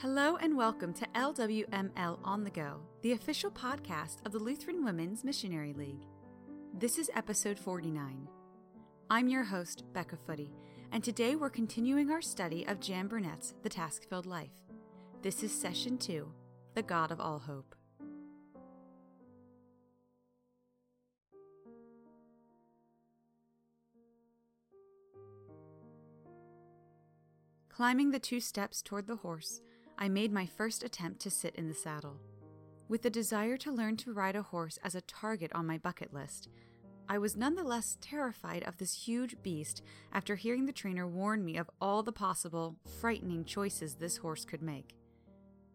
Hello and welcome to LWML On the Go, the official podcast of the Lutheran Women's Missionary League. This is episode 49. I'm your host, Becca Footy, and today we're continuing our study of Jan Burnett's The Task Filled Life. This is session two The God of All Hope. Climbing the two steps toward the horse, I made my first attempt to sit in the saddle. With the desire to learn to ride a horse as a target on my bucket list, I was nonetheless terrified of this huge beast after hearing the trainer warn me of all the possible, frightening choices this horse could make.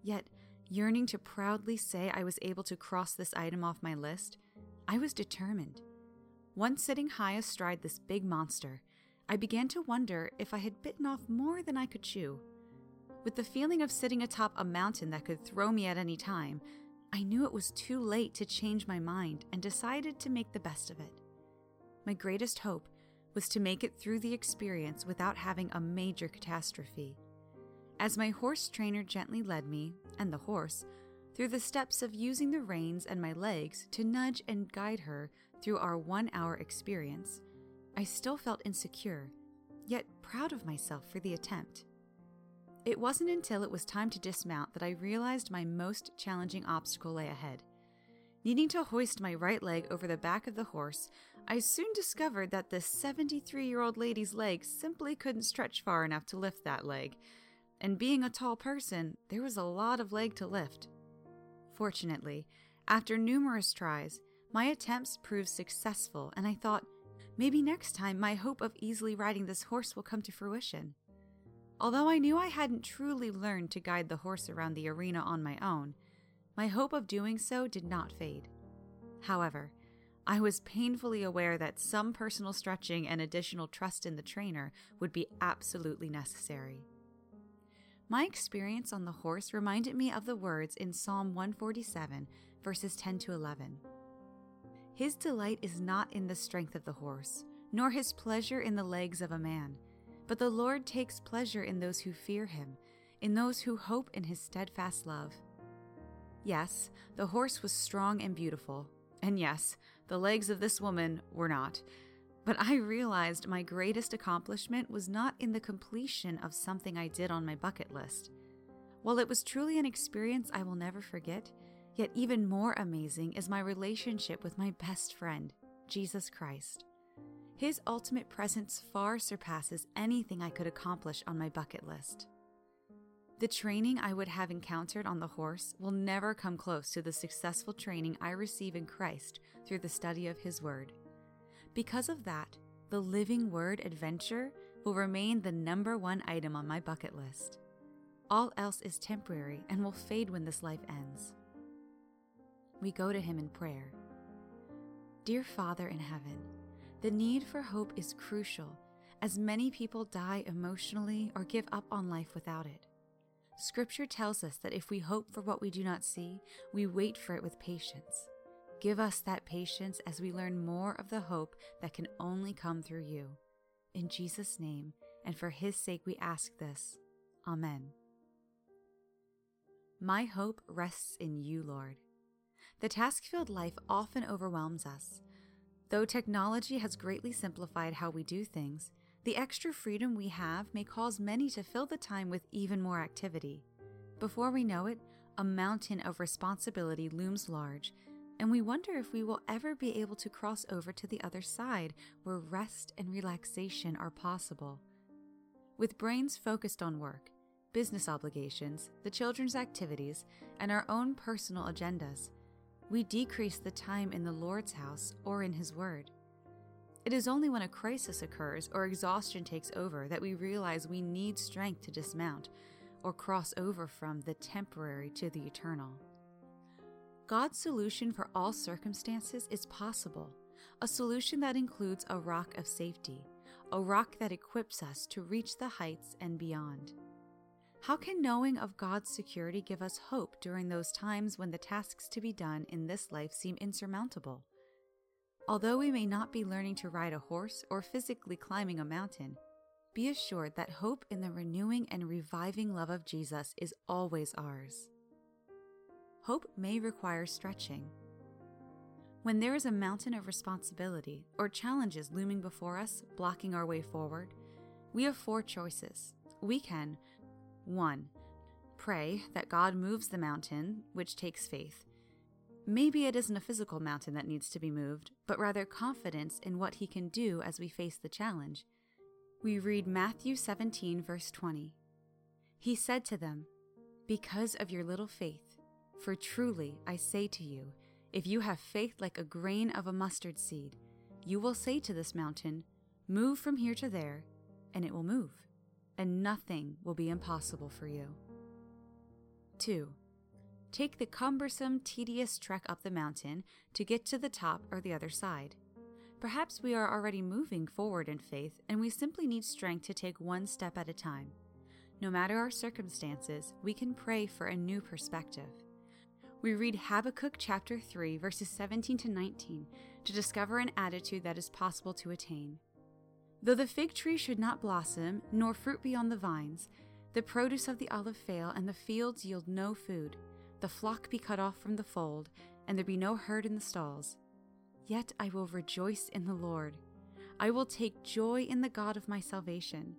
Yet, yearning to proudly say I was able to cross this item off my list, I was determined. Once sitting high astride this big monster, I began to wonder if I had bitten off more than I could chew. With the feeling of sitting atop a mountain that could throw me at any time, I knew it was too late to change my mind and decided to make the best of it. My greatest hope was to make it through the experience without having a major catastrophe. As my horse trainer gently led me, and the horse, through the steps of using the reins and my legs to nudge and guide her through our one hour experience, I still felt insecure, yet proud of myself for the attempt. It wasn't until it was time to dismount that I realized my most challenging obstacle lay ahead. Needing to hoist my right leg over the back of the horse, I soon discovered that this 73 year old lady's legs simply couldn't stretch far enough to lift that leg. And being a tall person, there was a lot of leg to lift. Fortunately, after numerous tries, my attempts proved successful, and I thought, maybe next time my hope of easily riding this horse will come to fruition. Although I knew I hadn't truly learned to guide the horse around the arena on my own, my hope of doing so did not fade. However, I was painfully aware that some personal stretching and additional trust in the trainer would be absolutely necessary. My experience on the horse reminded me of the words in Psalm 147, verses 10 to 11. His delight is not in the strength of the horse, nor his pleasure in the legs of a man but the Lord takes pleasure in those who fear him, in those who hope in his steadfast love. Yes, the horse was strong and beautiful, and yes, the legs of this woman were not. But I realized my greatest accomplishment was not in the completion of something I did on my bucket list. While it was truly an experience I will never forget, yet even more amazing is my relationship with my best friend, Jesus Christ. His ultimate presence far surpasses anything I could accomplish on my bucket list. The training I would have encountered on the horse will never come close to the successful training I receive in Christ through the study of His Word. Because of that, the Living Word adventure will remain the number one item on my bucket list. All else is temporary and will fade when this life ends. We go to Him in prayer. Dear Father in heaven, the need for hope is crucial, as many people die emotionally or give up on life without it. Scripture tells us that if we hope for what we do not see, we wait for it with patience. Give us that patience as we learn more of the hope that can only come through you. In Jesus' name, and for his sake, we ask this. Amen. My hope rests in you, Lord. The task filled life often overwhelms us, Though technology has greatly simplified how we do things, the extra freedom we have may cause many to fill the time with even more activity. Before we know it, a mountain of responsibility looms large, and we wonder if we will ever be able to cross over to the other side where rest and relaxation are possible. With brains focused on work, business obligations, the children's activities, and our own personal agendas, we decrease the time in the Lord's house or in His Word. It is only when a crisis occurs or exhaustion takes over that we realize we need strength to dismount or cross over from the temporary to the eternal. God's solution for all circumstances is possible, a solution that includes a rock of safety, a rock that equips us to reach the heights and beyond. How can knowing of God's security give us hope during those times when the tasks to be done in this life seem insurmountable? Although we may not be learning to ride a horse or physically climbing a mountain, be assured that hope in the renewing and reviving love of Jesus is always ours. Hope may require stretching. When there is a mountain of responsibility or challenges looming before us, blocking our way forward, we have four choices. We can 1. Pray that God moves the mountain, which takes faith. Maybe it isn't a physical mountain that needs to be moved, but rather confidence in what He can do as we face the challenge. We read Matthew 17, verse 20. He said to them, Because of your little faith, for truly I say to you, if you have faith like a grain of a mustard seed, you will say to this mountain, Move from here to there, and it will move, and nothing will be impossible for you. 2. Take the cumbersome, tedious trek up the mountain to get to the top or the other side. Perhaps we are already moving forward in faith and we simply need strength to take one step at a time. No matter our circumstances, we can pray for a new perspective. We read Habakkuk chapter 3, verses 17 to 19 to discover an attitude that is possible to attain. Though the fig tree should not blossom, nor fruit be on the vines, the produce of the olive fail, and the fields yield no food, the flock be cut off from the fold, and there be no herd in the stalls. Yet I will rejoice in the Lord. I will take joy in the God of my salvation.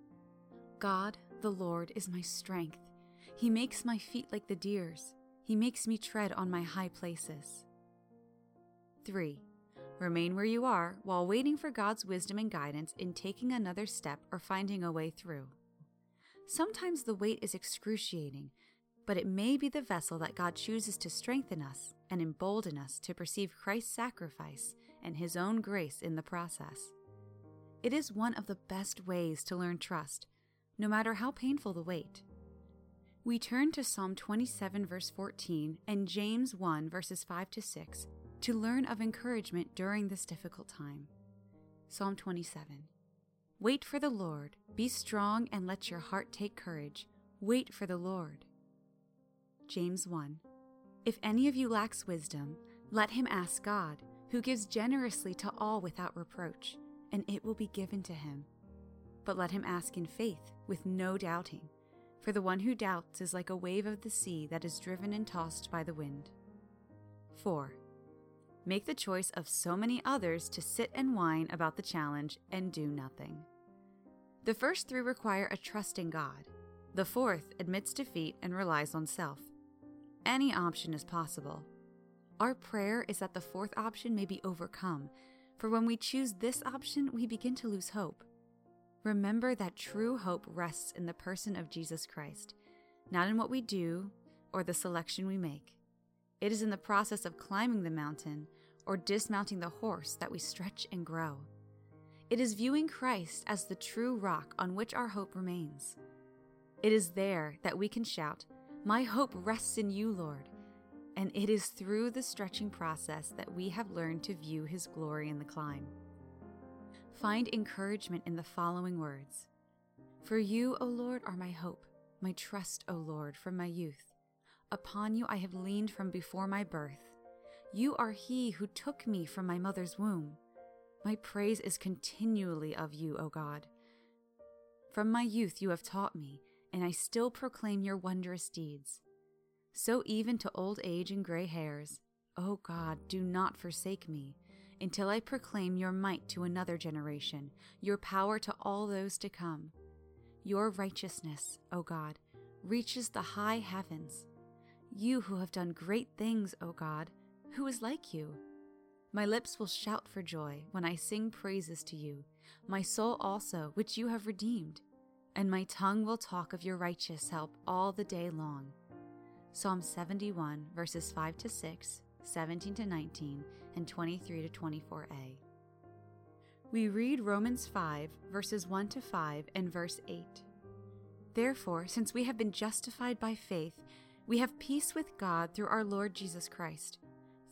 God, the Lord, is my strength. He makes my feet like the deer's. He makes me tread on my high places. 3. Remain where you are while waiting for God's wisdom and guidance in taking another step or finding a way through. Sometimes the wait is excruciating, but it may be the vessel that God chooses to strengthen us and embolden us to perceive Christ's sacrifice and His own grace in the process. It is one of the best ways to learn trust, no matter how painful the wait. We turn to Psalm 27, verse 14, and James 1, verses 5 to 6, to learn of encouragement during this difficult time. Psalm 27. Wait for the Lord. Be strong and let your heart take courage. Wait for the Lord. James 1. If any of you lacks wisdom, let him ask God, who gives generously to all without reproach, and it will be given to him. But let him ask in faith, with no doubting. For the one who doubts is like a wave of the sea that is driven and tossed by the wind. 4. Make the choice of so many others to sit and whine about the challenge and do nothing. The first three require a trust in God. The fourth admits defeat and relies on self. Any option is possible. Our prayer is that the fourth option may be overcome, for when we choose this option, we begin to lose hope. Remember that true hope rests in the person of Jesus Christ, not in what we do or the selection we make. It is in the process of climbing the mountain or dismounting the horse that we stretch and grow. It is viewing Christ as the true rock on which our hope remains. It is there that we can shout, My hope rests in you, Lord. And it is through the stretching process that we have learned to view his glory in the climb. Find encouragement in the following words For you, O Lord, are my hope, my trust, O Lord, from my youth. Upon you I have leaned from before my birth. You are he who took me from my mother's womb. My praise is continually of you, O God. From my youth you have taught me, and I still proclaim your wondrous deeds. So even to old age and gray hairs, O God, do not forsake me, until I proclaim your might to another generation, your power to all those to come. Your righteousness, O God, reaches the high heavens. You who have done great things, O God, who is like you? My lips will shout for joy when I sing praises to you, my soul also, which you have redeemed, and my tongue will talk of your righteous help all the day long. Psalm 71, verses 5 to 6, 17 to 19, and 23 to 24a. We read Romans 5, verses 1 to 5, and verse 8. Therefore, since we have been justified by faith, we have peace with God through our Lord Jesus Christ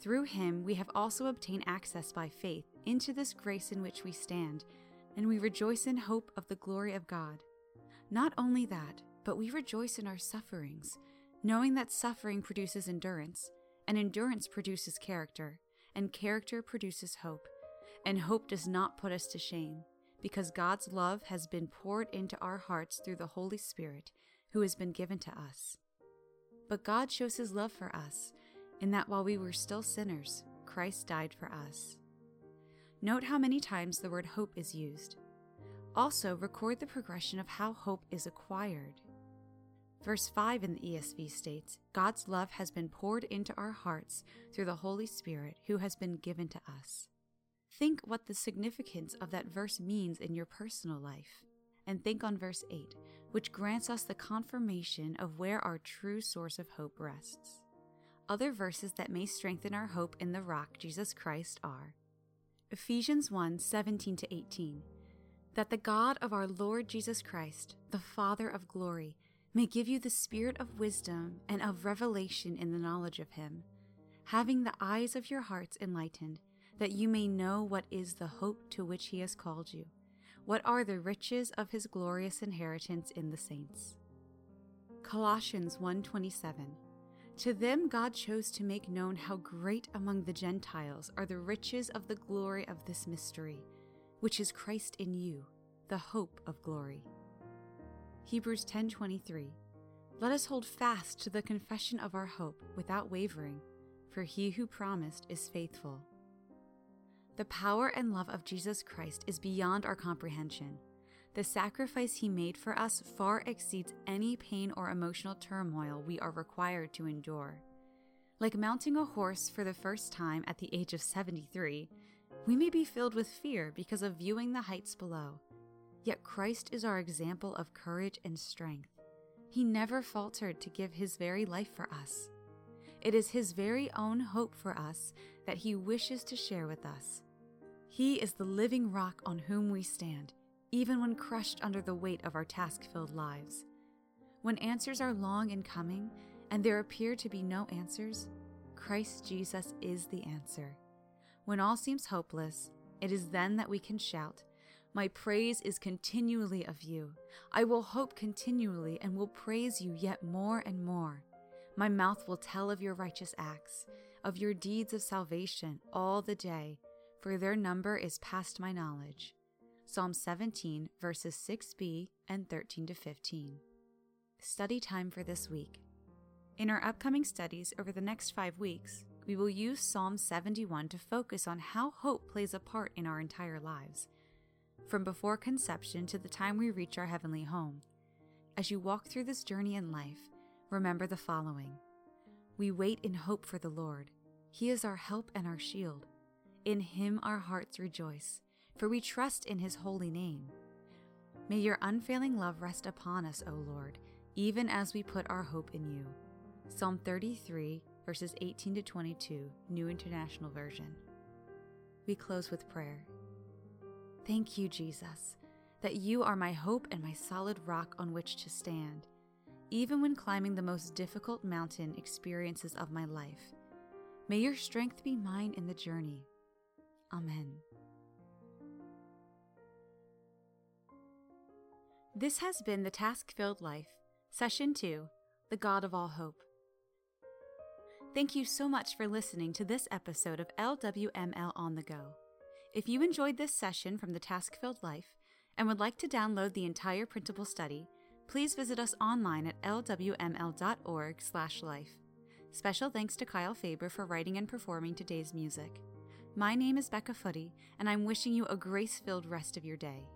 through him we have also obtained access by faith into this grace in which we stand, and we rejoice in hope of the glory of God. Not only that, but we rejoice in our sufferings, knowing that suffering produces endurance, and endurance produces character, and character produces hope. And hope does not put us to shame, because God's love has been poured into our hearts through the Holy Spirit who has been given to us. But God shows his love for us in that while we were still sinners, Christ died for us. Note how many times the word hope is used. Also, record the progression of how hope is acquired. Verse 5 in the ESV states God's love has been poured into our hearts through the Holy Spirit who has been given to us. Think what the significance of that verse means in your personal life. And think on verse 8, which grants us the confirmation of where our true source of hope rests. Other verses that may strengthen our hope in the rock, Jesus Christ, are Ephesians 1 17 to 18. That the God of our Lord Jesus Christ, the Father of glory, may give you the spirit of wisdom and of revelation in the knowledge of Him, having the eyes of your hearts enlightened, that you may know what is the hope to which He has called you, what are the riches of His glorious inheritance in the saints. Colossians 1:27 To them God chose to make known how great among the Gentiles are the riches of the glory of this mystery, which is Christ in you, the hope of glory. Hebrews 10:23 Let us hold fast to the confession of our hope without wavering, for he who promised is faithful. The power and love of Jesus Christ is beyond our comprehension. The sacrifice he made for us far exceeds any pain or emotional turmoil we are required to endure. Like mounting a horse for the first time at the age of 73, we may be filled with fear because of viewing the heights below Yet Christ is our example of courage and strength. He never faltered to give his very life for us. It is his very own hope for us that he wishes to share with us. He is the living rock on whom we stand, even when crushed under the weight of our task filled lives. When answers are long in coming and there appear to be no answers, Christ Jesus is the answer. When all seems hopeless, it is then that we can shout, my praise is continually of you. I will hope continually and will praise you yet more and more. My mouth will tell of your righteous acts, of your deeds of salvation all the day, for their number is past my knowledge. Psalm 17, verses 6b and 13 to 15. Study time for this week. In our upcoming studies over the next five weeks, we will use Psalm 71 to focus on how hope plays a part in our entire lives from before conception to the time we reach our heavenly home. As you walk through this journey in life, remember the following We wait in hope for the Lord. He is our help and our shield. In Him our hearts rejoice, for we trust in His holy name. May your unfailing love rest upon us, O Lord, even as we put our hope in you. Psalm 33, verses 18 to 22, New International Version. We close with prayer. Thank you, Jesus, that you are my hope and my solid rock on which to stand, even when climbing the most difficult mountain experiences of my life. May your strength be mine in the journey. Amen. This has been the Task Filled Life, Session 2 The God of All Hope. Thank you so much for listening to this episode of LWML On the Go. If you enjoyed this session from the Task Filled Life and would like to download the entire printable study, please visit us online at lwml.org/life. Special thanks to Kyle Faber for writing and performing today's music. My name is Becca Footy, and I'm wishing you a grace-filled rest of your day.